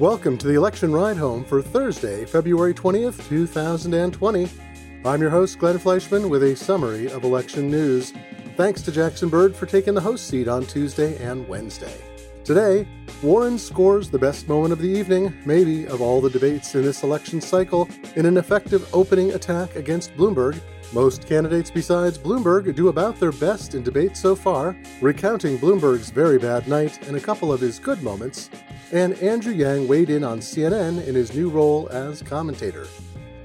Welcome to the election ride home for Thursday, February 20th, 2020. I'm your host, Glenn Fleishman, with a summary of election news. Thanks to Jackson Bird for taking the host seat on Tuesday and Wednesday. Today, Warren scores the best moment of the evening, maybe of all the debates in this election cycle, in an effective opening attack against Bloomberg. Most candidates besides Bloomberg do about their best in debates so far, recounting Bloomberg's very bad night and a couple of his good moments. And Andrew Yang weighed in on CNN in his new role as commentator.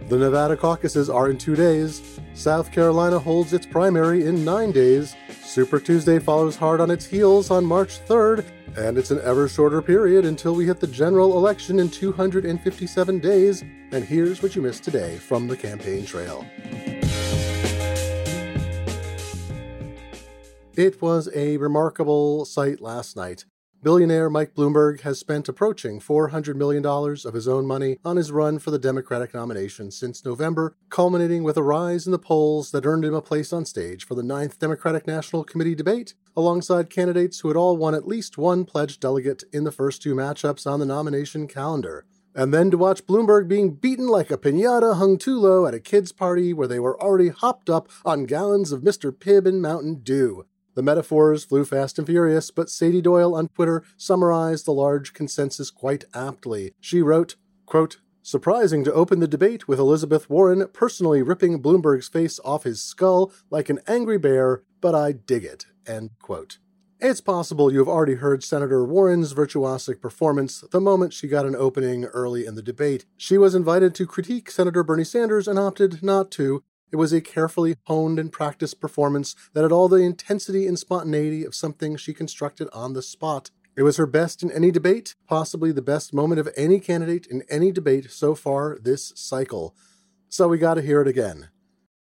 The Nevada caucuses are in two days. South Carolina holds its primary in nine days. Super Tuesday follows hard on its heels on March 3rd, and it's an ever shorter period until we hit the general election in 257 days. And here's what you missed today from the campaign trail. It was a remarkable sight last night. Billionaire Mike Bloomberg has spent approaching $400 million of his own money on his run for the Democratic nomination since November, culminating with a rise in the polls that earned him a place on stage for the 9th Democratic National Committee debate, alongside candidates who had all won at least one pledged delegate in the first two matchups on the nomination calendar. And then to watch Bloomberg being beaten like a pinata hung too low at a kids' party where they were already hopped up on gallons of Mr. Pibb and Mountain Dew. The metaphors flew fast and furious, but Sady Doyle on Twitter summarized the large consensus quite aptly. She wrote, quote, Surprising to open the debate with Elizabeth Warren personally ripping Bloomberg's face off his skull like an angry bear, but I dig it. End quote. It's possible you have already heard Senator Warren's virtuosic performance the moment she got an opening early in the debate. She was invited to critique Senator Bernie Sanders and opted not to, it was a carefully honed and practiced performance that had all the intensity and spontaneity of something she constructed on the spot. It was her best in any debate, possibly the best moment of any candidate in any debate so far this cycle. So we gotta hear it again.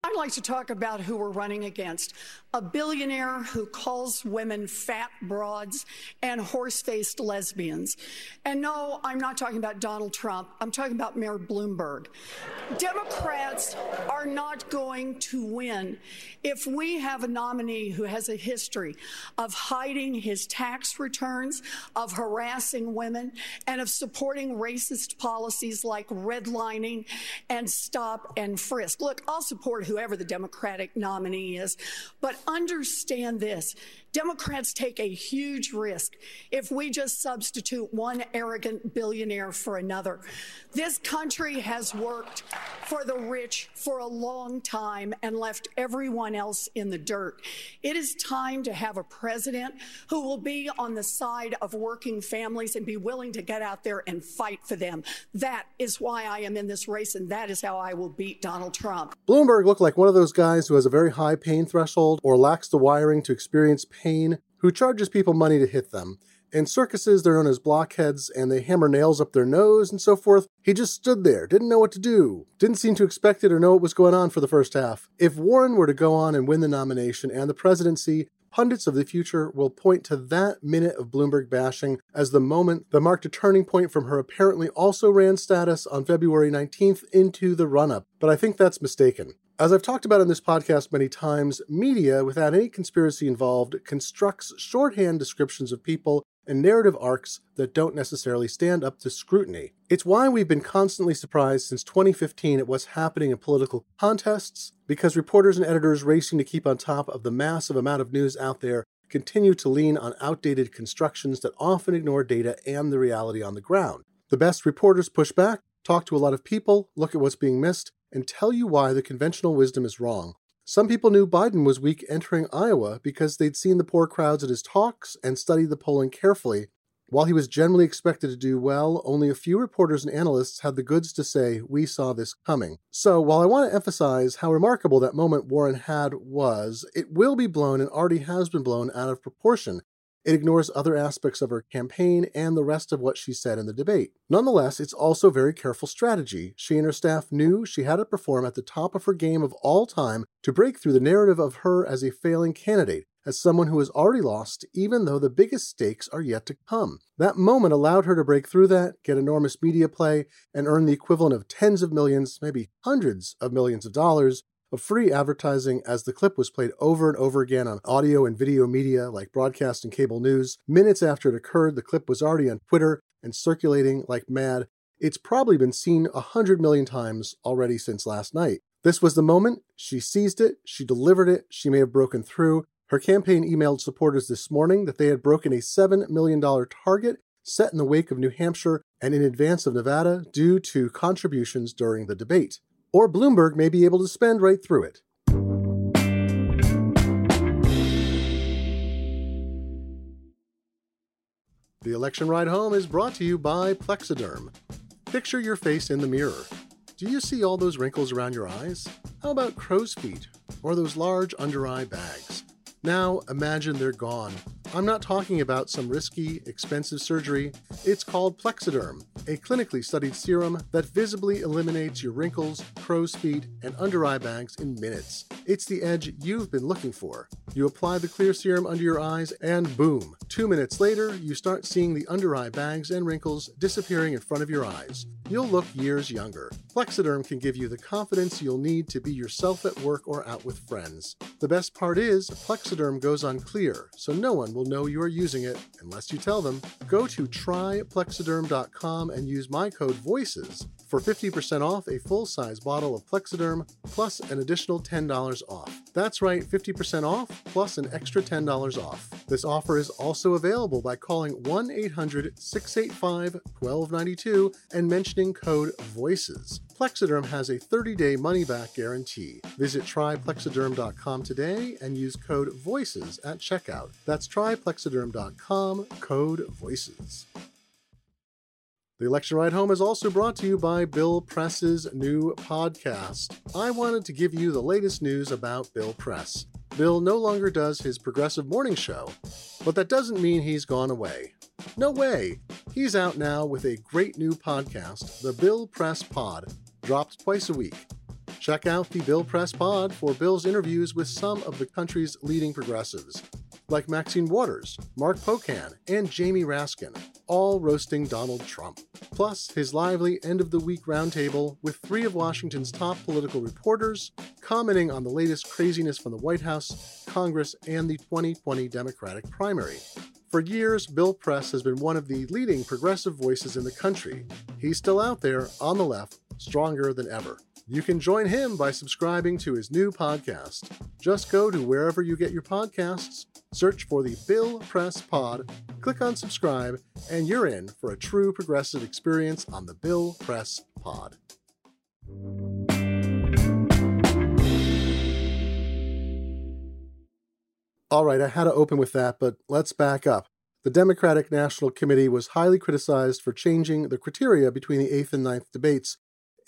I'd like to talk about who we're running against. A billionaire who calls women fat broads and horse faced lesbians. And no, I'm not talking about Donald Trump. I'm talking about Mayor Bloomberg. Democrats are not going to win if we have a nominee who has a history of hiding his tax returns, of harassing women, and of supporting racist policies like redlining and stop and frisk. Look, I'll support whoever the Democratic nominee is, but understand this Democrats take a huge risk if we just substitute one arrogant billionaire for another. This country has worked for the rich for a long time and left everyone else in the dirt. It is time to have a president who will be on the side of working families and be willing to get out there and fight for them. That is why I am in this race, and that is how I will beat Donald Trump. Bloomberg looked like one of those guys who has a very high pain threshold or lacks the wiring to experience pain who charges people money to hit them. In circuses, they're known as blockheads, and they hammer nails up their nose and so forth. He just stood there, didn't know what to do, didn't seem to expect it or know what was going on for the first half. If Warren were to go on and win the nomination and the presidency, pundits of the future will point to that minute of Bloomberg bashing as the moment that marked a turning point from her apparently also ran status on February 19th into the run up. But I think that's mistaken. As I've talked about in this podcast many times, media, without any conspiracy involved, constructs shorthand descriptions of people and narrative arcs that don't necessarily stand up to scrutiny. It's why we've been constantly surprised since 2015 at what's happening in political contests, because reporters and editors racing to keep on top of the massive amount of news out there continue to lean on outdated constructions that often ignore data and the reality on the ground. The best reporters push back, talk to a lot of people, look at what's being missed, and tell you why the conventional wisdom is wrong. Some people knew Biden was weak entering Iowa because they'd seen the poor crowds at his talks and studied the polling carefully. While he was generally expected to do well, only a few reporters and analysts had the goods to say, We saw this coming. So, while I want to emphasize how remarkable that moment Warren had was, it will be blown and already has been blown out of proportion it ignores other aspects of her campaign and the rest of what she said in the debate. Nonetheless, it's also very careful strategy. She and her staff knew she had to perform at the top of her game of all time to break through the narrative of her as a failing candidate, as someone who has already lost, even though the biggest stakes are yet to come. That moment allowed her to break through that, get enormous media play, and earn the equivalent of tens of millions, maybe hundreds of millions of dollars of free advertising as the clip was played over and over again on audio and video media like broadcast and cable news. Minutes after it occurred, the clip was already on Twitter and circulating like mad. It's probably been seen a hundred million times already since last night. This was the moment. She seized it. She delivered it. She may have broken through. Her campaign emailed supporters this morning that they had broken a $7 million target set in the wake of New Hampshire and in advance of Nevada due to contributions during the debate. Or Bloomberg may be able to spend right through it. The election ride home is brought to you by Plexiderm. Picture your face in the mirror. Do you see all those wrinkles around your eyes? How about crow's feet or those large under eye bags? Now imagine they're gone. I'm not talking about some risky, expensive surgery. It's called Plexiderm, a clinically studied serum that visibly eliminates your wrinkles, crow's feet, and under eye bags in minutes. It's the edge you've been looking for. You apply the clear serum under your eyes, and boom, two minutes later, you start seeing the under eye bags and wrinkles disappearing in front of your eyes. You'll look years younger. Plexiderm can give you the confidence you'll need to be yourself at work or out with friends. The best part is, Plexiderm goes on clear, so no one will know you are using it unless you tell them. Go to tryplexiderm.com and use my code VOICES for 50% off a full size bottle of Plexiderm plus an additional $10 off. That's right, 50% off plus an extra $10 off. This offer is also available by calling 1 800 685 1292 and mentioning code VOICES. Plexiderm has a 30 day money back guarantee. Visit tryplexiderm.com today and use code VOICES at checkout. That's tryplexiderm.com, code VOICES. The election ride home is also brought to you by Bill Press's new podcast. I wanted to give you the latest news about Bill Press. Bill no longer does his progressive morning show, but that doesn't mean he's gone away. No way! He's out now with a great new podcast, The Bill Press Pod, dropped twice a week. Check out the Bill Press Pod for Bill's interviews with some of the country's leading progressives, like Maxine Waters, Mark Pocan, and Jamie Raskin, all roasting Donald Trump. Plus, his lively end of the week roundtable with three of Washington's top political reporters, commenting on the latest craziness from the White House, Congress, and the 2020 Democratic primary. For years, Bill Press has been one of the leading progressive voices in the country. He's still out there on the left, stronger than ever. You can join him by subscribing to his new podcast. Just go to wherever you get your podcasts, search for the Bill Press Pod, click on subscribe, and you're in for a true progressive experience on the Bill Press Pod. All right, I had to open with that, but let's back up. The Democratic National Committee was highly criticized for changing the criteria between the 8th and ninth debates.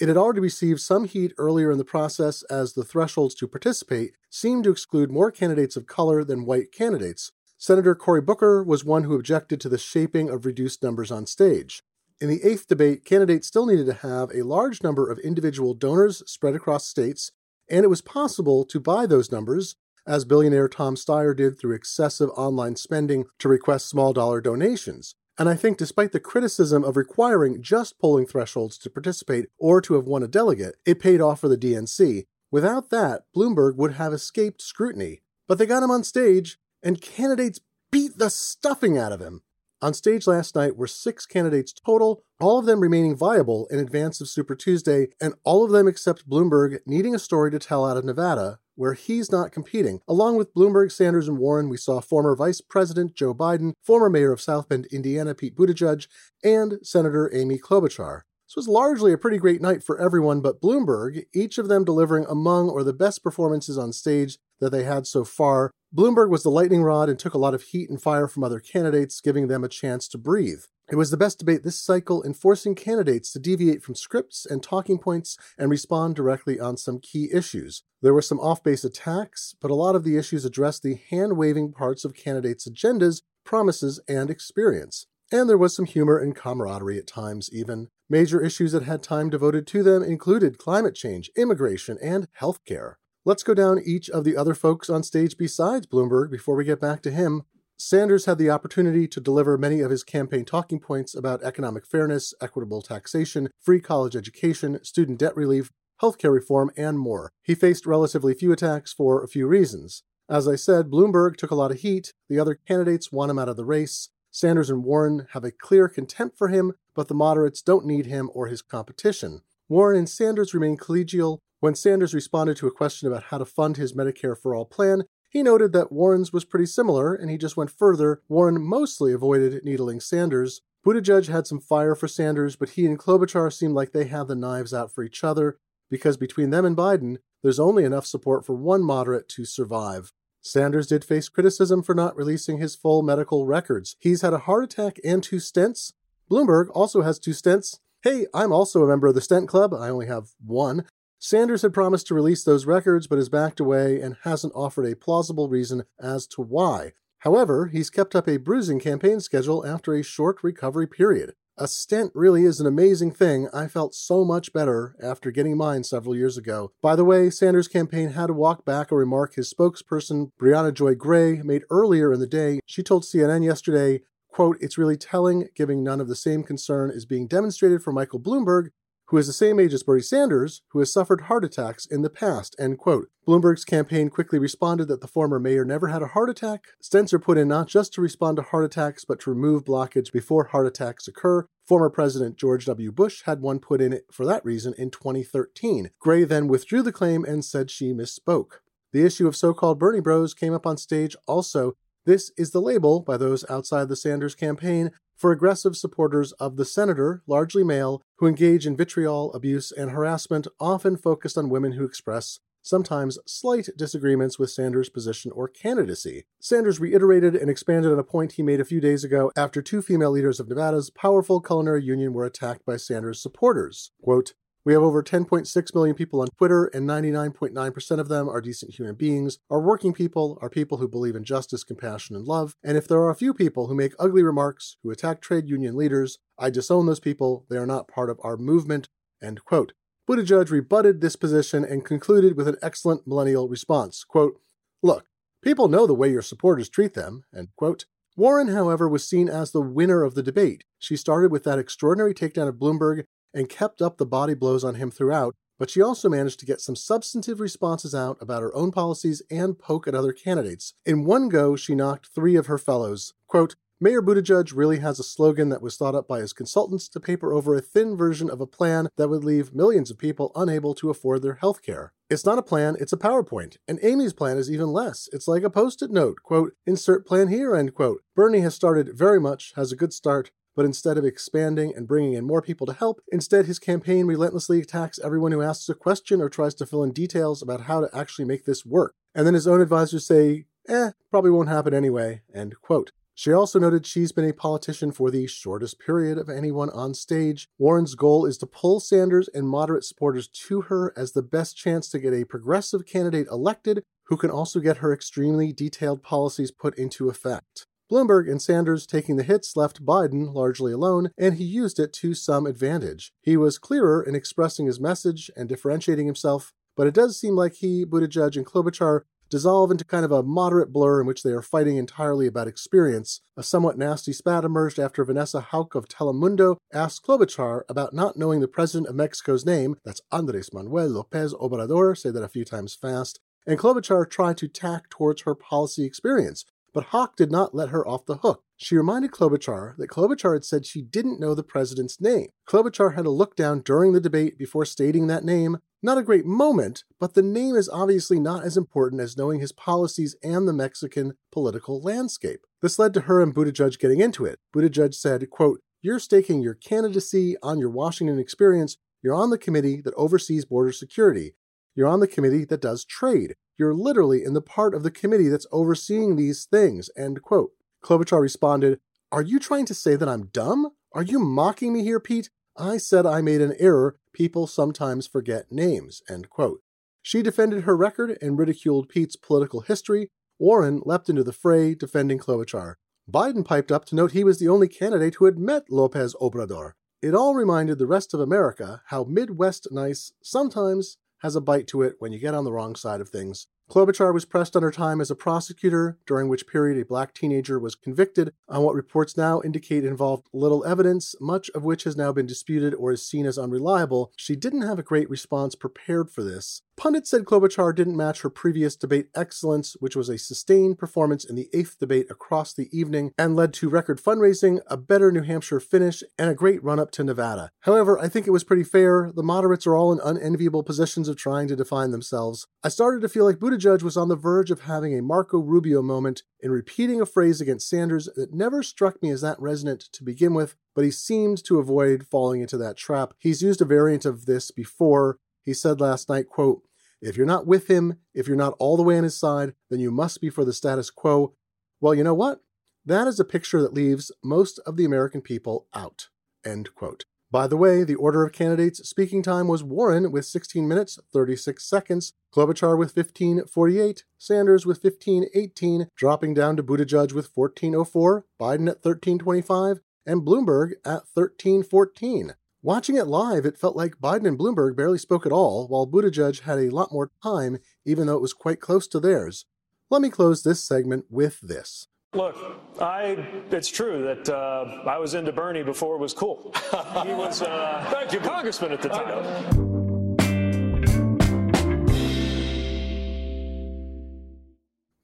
It had already received some heat earlier in the process as the thresholds to participate seemed to exclude more candidates of color than white candidates. Senator Cory Booker was one who objected to the shaping of reduced numbers on stage. In the eighth debate, candidates still needed to have a large number of individual donors spread across states, and it was possible to buy those numbers as billionaire Tom Steyer did through excessive online spending to request small dollar donations. And I think despite the criticism of requiring just polling thresholds to participate or to have won a delegate, it paid off for the DNC. Without that, Bloomberg would have escaped scrutiny. But they got him on stage, and candidates beat the stuffing out of him. On stage last night were six candidates total, all of them remaining viable in advance of Super Tuesday, and all of them except Bloomberg needing a story to tell out of Nevada, where he's not competing. Along with Bloomberg, Sanders, and Warren, we saw former Vice President Joe Biden, former Mayor of South Bend, Indiana, Pete Buttigieg, and Senator Amy Klobuchar. This was largely a pretty great night for everyone but Bloomberg, each of them delivering among or the best performances on stage that they had so far. Bloomberg was the lightning rod and took a lot of heat and fire from other candidates, giving them a chance to breathe. It was the best debate this cycle in forcing candidates to deviate from scripts and talking points and respond directly on some key issues. There were some off base attacks, but a lot of the issues addressed the hand waving parts of candidates' agendas, promises, and experience. And there was some humor and camaraderie at times, even. Major issues that had time devoted to them included climate change, immigration, and healthcare. Let's go down each of the other folks on stage besides Bloomberg before we get back to him. Sanders had the opportunity to deliver many of his campaign talking points about economic fairness, equitable taxation, free college education, student debt relief, healthcare reform, and more. He faced relatively few attacks for a few reasons. As I said, Bloomberg took a lot of heat, the other candidates want him out of the race. Sanders and Warren have a clear contempt for him, but the moderates don't need him or his competition. Warren and Sanders remain collegial. When Sanders responded to a question about how to fund his Medicare for All plan, he noted that Warren's was pretty similar, and he just went further. Warren mostly avoided needling Sanders. Buttigieg had some fire for Sanders, but he and Klobuchar seemed like they had the knives out for each other, because between them and Biden, there's only enough support for one moderate to survive. Sanders did face criticism for not releasing his full medical records. He's had a heart attack and two stents. Bloomberg also has two stents. Hey, I'm also a member of the Stent Club. I only have one. Sanders had promised to release those records, but has backed away and hasn't offered a plausible reason as to why. However, he's kept up a bruising campaign schedule after a short recovery period. A stent really is an amazing thing. I felt so much better after getting mine several years ago. By the way, Sanders' campaign had to walk back a remark his spokesperson, Briahna Joy Gray, made earlier in the day. She told CNN yesterday, quote, It's really telling, giving none of the same concern is being demonstrated for Michael Bloomberg, who is the same age as Bernie Sanders, who has suffered heart attacks in the past, end quote. Bloomberg's campaign quickly responded that the former mayor never had a heart attack. Stents are put in not just to respond to heart attacks, but to remove blockage before heart attacks occur. Former President George W. Bush had one put in for that reason in 2013. Gray then withdrew the claim and said she misspoke. The issue of so called Bernie Bros came up on stage also. This is the label by those outside the Sanders campaign for aggressive supporters of the senator, largely male, who engage in vitriol, abuse, and harassment, often focused on women who express sometimes slight disagreements with Sanders' position or candidacy. Sanders reiterated and expanded on a point he made a few days ago after two female leaders of Nevada's powerful culinary union were attacked by Sanders' supporters. Quote, we have over 10.6 million people on Twitter, and 99.9% of them are decent human beings, are working people, are people who believe in justice, compassion, and love. And if there are a few people who make ugly remarks, who attack trade union leaders, I disown those people. They are not part of our movement. End quote. Buttigieg rebutted this position and concluded with an excellent millennial response. Quote, Look, people know the way your supporters treat them. End quote. Warren, however, was seen as the winner of the debate. She started with that extraordinary takedown of Bloomberg and kept up the body blows on him throughout, but she also managed to get some substantive responses out about her own policies and poke at other candidates. In one go, she knocked three of her fellows. Quote, Mayor Buttigieg really has a slogan that was thought up by his consultants to paper over a thin version of a plan that would leave millions of people unable to afford their health care. It's not a plan, it's a PowerPoint. And Amy's plan is even less. It's like a post it note, quote, insert plan here, end quote. Bernie has started very much, has a good start, but instead of expanding and bringing in more people to help, instead his campaign relentlessly attacks everyone who asks a question or tries to fill in details about how to actually make this work. And then his own advisors say, eh, probably won't happen anyway, end quote. She also noted she's been a politician for the shortest period of anyone on stage. Warren's goal is to pull Sanders and moderate supporters to her as the best chance to get a progressive candidate elected who can also get her extremely detailed policies put into effect. Bloomberg and Sanders taking the hits left Biden largely alone, and he used it to some advantage. He was clearer in expressing his message and differentiating himself, but it does seem like he, Buttigieg, and Klobuchar dissolve into kind of a moderate blur in which they are fighting entirely about experience. A somewhat nasty spat emerged after Vanessa Hauc of Telemundo asked Klobuchar about not knowing the president of Mexico's name, that's Andres Manuel Lopez Obrador, say that a few times fast, and Klobuchar tried to tack towards her policy experience, but Hauc did not let her off the hook. She reminded Klobuchar that Klobuchar had said she didn't know the president's name. Klobuchar had a look down during the debate before stating that name. Not a great moment, but the name is obviously not as important as knowing his policies and the Mexican political landscape. This led to her and Buttigieg getting into it. Buttigieg said, quote, You're staking your candidacy on your Washington experience. You're on the committee that oversees border security. You're on the committee that does trade. You're literally in the part of the committee that's overseeing these things. End quote. Klobuchar responded, Are you trying to say that I'm dumb? Are you mocking me here, Pete? I said I made an error. People sometimes forget names. End quote. She defended her record and ridiculed Pete's political history. Warren leapt into the fray, defending Klobuchar. Biden piped up to note he was the only candidate who had met Lopez Obrador. It all reminded the rest of America how Midwest nice sometimes has a bite to it when you get on the wrong side of things. Klobuchar was pressed under time as a prosecutor, during which period a black teenager was convicted on what reports now indicate involved little evidence, much of which has now been disputed or is seen as unreliable. She didn't have a great response prepared for this. Pundits said Klobuchar didn't match her previous debate excellence, which was a sustained performance in the eighth debate across the evening and led to record fundraising, a better New Hampshire finish, and a great run up to Nevada. However, I think it was pretty fair. The moderates are all in unenviable positions of trying to define themselves. I started to feel like Buttigieg was on the verge of having a Marco Rubio moment in repeating a phrase against Sanders that never struck me as that resonant to begin with, but he seemed to avoid falling into that trap. He's used a variant of this before. He said last night, quote, if you're not with him, if you're not all the way on his side, then you must be for the status quo. Well, you know what? That is a picture that leaves most of the American people out. End quote. By the way, the order of candidates' speaking time was Warren with 16 minutes 36 seconds, Klobuchar with 15:48, Sanders with 15:18, dropping down to Buttigieg with 14:04, Biden at 13:25, and Bloomberg at 13:14. Watching it live, it felt like Biden and Bloomberg barely spoke at all, while Buttigieg had a lot more time, even though it was quite close to theirs. Let me close this segment with this. Look, I, it's true that uh, I was into Bernie before it was cool. he was uh, thank you, congressman at the time.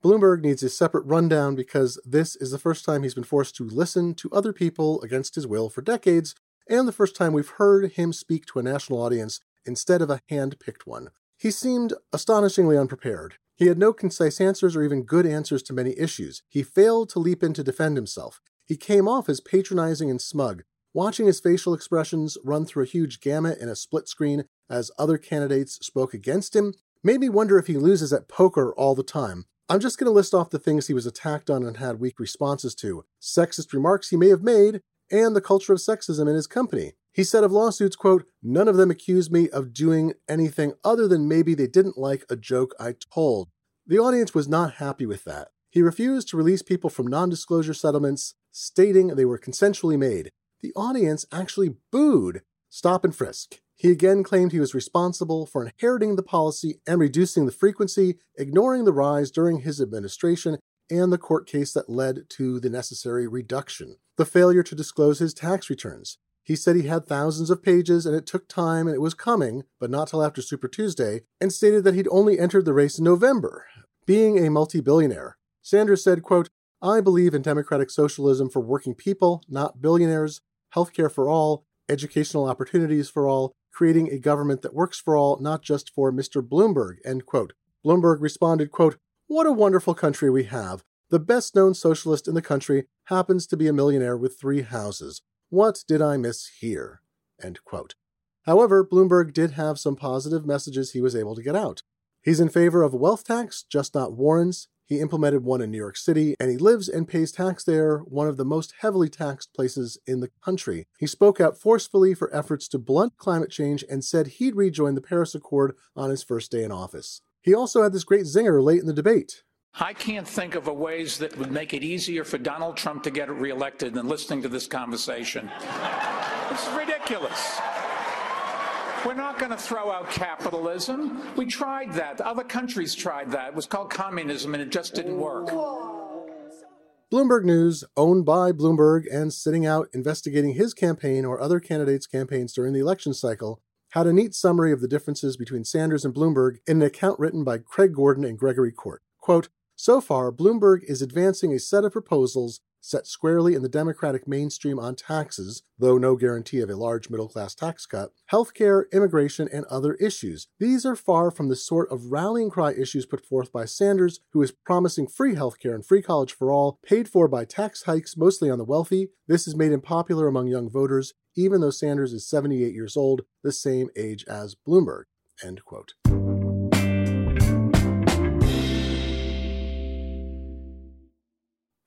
Bloomberg needs a separate rundown because this is the first time he's been forced to listen to other people against his will for decades, and the first time we've heard him speak to a national audience instead of a hand picked one. He seemed astonishingly unprepared. He had no concise answers or even good answers to many issues. He failed to leap in to defend himself. He came off as patronizing and smug. Watching his facial expressions run through a huge gamut in a split screen as other candidates spoke against him made me wonder if he loses at poker all the time. I'm just going to list off the things he was attacked on and had weak responses to, sexist remarks he may have made, and the culture of sexism in his company. He said of lawsuits, quote, none of them accused me of doing anything other than maybe they didn't like a joke I told. The audience was not happy with that. He refused to release people from non disclosure settlements, stating they were consensually made. The audience actually booed stop and frisk. He again claimed he was responsible for inheriting the policy and reducing the frequency, ignoring the rise during his administration and the court case that led to the necessary reduction. The failure to disclose his tax returns. He said he had thousands of pages and it took time and it was coming, but not till after Super Tuesday, and stated that he'd only entered the race in November. Being a multi billionaire, Sanders said, quote, I believe in democratic socialism for working people, not billionaires, healthcare for all, educational opportunities for all, creating a government that works for all, not just for Mr. Bloomberg, end quote. Bloomberg responded, quote, What a wonderful country we have. The best known socialist in the country happens to be a millionaire with three houses. What did I miss here? However, Bloomberg did have some positive messages he was able to get out. He's in favor of a wealth tax, just not Warren's. He implemented one in New York City, and he lives and pays tax there, one of the most heavily taxed places in the country. He spoke out forcefully for efforts to blunt climate change and said he'd rejoin the Paris Accord on his first day in office. He also had this great zinger late in the debate. I can't think of a ways that would make it easier for Donald Trump to get reelected than listening to this conversation. It's ridiculous. We're not going to throw out capitalism. We tried that. Other countries tried that. It was called communism and it just didn't work. Bloomberg News, owned by Bloomberg and sitting out investigating his campaign or other candidates' campaigns during the election cycle, had a neat summary of the differences between Sanders and Bloomberg in an account written by Craig Gordon and Gregory Court. Quote, so far, Bloomberg is advancing a set of proposals set squarely in the Democratic mainstream on taxes, though no guarantee of a large middle class tax cut, healthcare, immigration, and other issues. These are far from the sort of rallying cry issues put forth by Sanders, who is promising free healthcare and free college for all, paid for by tax hikes mostly on the wealthy. This is made unpopular among young voters, even though Sanders is 78 years old, the same age as Bloomberg. End quote.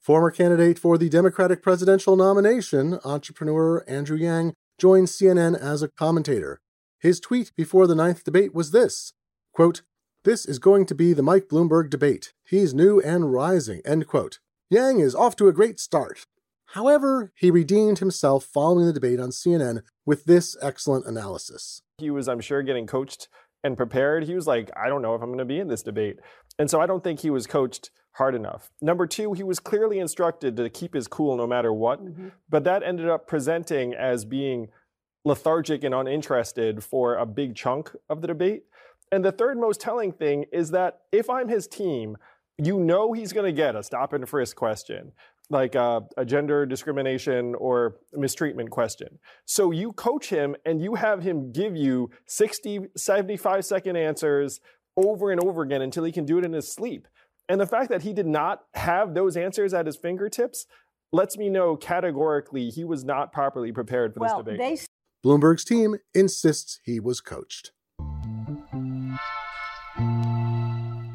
Former candidate for the Democratic presidential nomination, entrepreneur Andrew Yang, joined CNN as a commentator. His tweet before the ninth debate was this quote, This is going to be the Mike Bloomberg debate. He's new and rising. End quote. Yang is off to a great start. However, he redeemed himself following the debate on CNN with this excellent analysis. He was, I'm sure, getting coached and prepared. He was like, I don't know if I'm going to be in this debate. And so I don't think he was coached hard enough. Number two, he was clearly instructed to keep his cool no matter what, mm-hmm. but that ended up presenting as being lethargic and uninterested for a big chunk of the debate. And the third most telling thing is that if I'm his team, you know he's going to get a stop and frisk question, like a, a, gender discrimination or mistreatment question. So you coach him and you have him give you 60, 75 second answers over and over again until he can do it in his sleep. And the fact that he did not have those answers at his fingertips lets me know categorically he was not properly prepared for well, this debate. They... Bloomberg's team insists he was coached.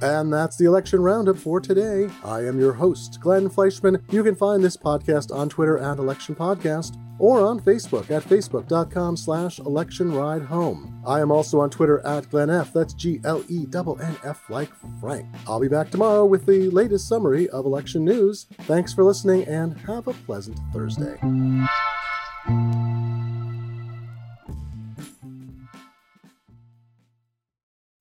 And that's the election roundup for today. I am your host, Glenn Fleishman. You can find this podcast on Twitter at Election Podcast or on Facebook at facebook.com slash election ride home. I am also on Twitter at Glenn F. That's G L E N F like Frank. I'll be back tomorrow with the latest summary of election news. Thanks for listening and have a pleasant Thursday.